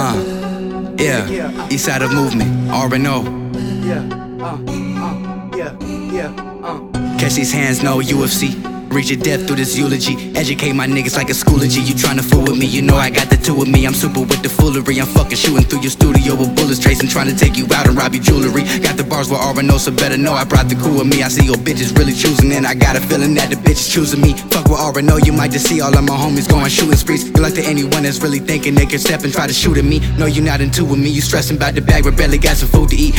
Uh, yeah, east side of movement, R&O. Yeah, uh, uh, yeah, yeah, uh. Catch these hands, no UFC. Reach your death through this eulogy. Educate my niggas like a schoology. You tryna fool with me, you know I got the two of me. I'm super with the foolery. I'm fucking shooting through your studio with bullets tracing, trying to take you out and rob your jewelry. Got the bars with R&O, so better know I brought the crew with me. I see your bitches really choosing, and I got a feeling that the bitch is choosing me. Fuck with R&O, you might just see all of my homies going shooting sprees. You like to anyone that's really thinking they can step and try to shoot at me. No, you not into with me. You stressing about the bag, but barely got some food to eat.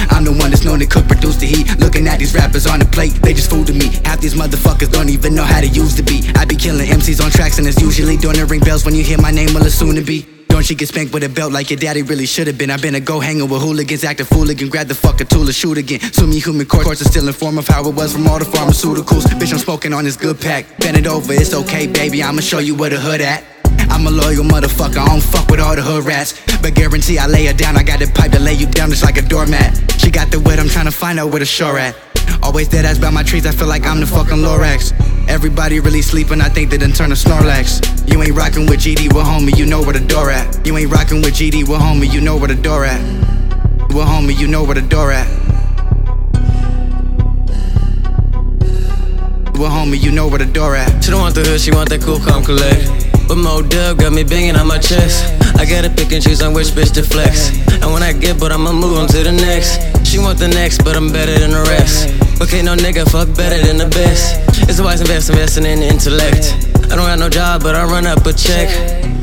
Plate, they just fooled me. Half these motherfuckers don't even know how to use the beat. I be killing MCs on tracks and it's usually doing the ring bells when you hear my name will soon to be. Don't she get spanked with a belt like your daddy really should have been? I've been a go hanging with hooligans, act a acting fooligan, grab the fucking tool and shoot again. Sue me human courts are still in form of how it was from all the pharmaceuticals. Bitch, I'm smoking on this good pack. Bend it over, it's okay, baby. I'ma show you where the hood at. I'm a loyal motherfucker, I don't fuck with all the hood rats. But guarantee I lay her down, I got the pipe to lay you down just like a doormat. She got the wet, I'm trying to find out where the shore at. Always dead ass by my trees, I feel like I'm the fucking Lorax. Everybody really sleeping, I think they done turn to Snorlax. You ain't rockin' with GD, well homie, you know where the door at. You ain't rockin' with GD, well homie, you know where the door at. Well homie, you know where the door at. Well homie, you know where the door at. She don't want the hood, she want that cool, calm, collect. But Mo Dub got me banging on my chest. I gotta pick and choose on which bitch to flex. And when I get but I'ma move on to the next. She want the next, but I'm better than the rest. Okay, no nigga, fuck better than the best. It's wise invest, investing in intellect. I don't got no job, but I run up a check.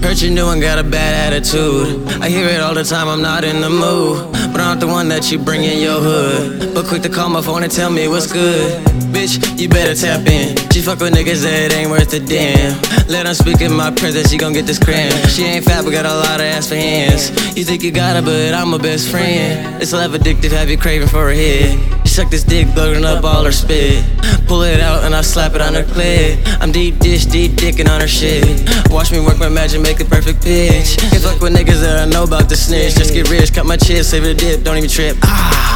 Heard you new and got a bad attitude. I hear it all the time, I'm not in the mood. But I'm not the one that you bring in your hood. Quick to call my phone and tell me what's good. Bitch, you better tap in. She fuck with niggas that ain't worth a damn. Let her speak in my presence, she gon' get this cram. She ain't fat, but got a lot of ass for hands. You think you got her, but I'm her best friend. It's love addictive, have you craving for a hit? She suck this dick, blowing up all her spit. Pull it out and I slap it on her clit. I'm deep dish, deep dicking on her shit. Watch me work my magic, make the perfect pitch. Can't fuck with niggas that I know about the snitch. Just get rich, cut my chips, save the dip, don't even trip. Ah.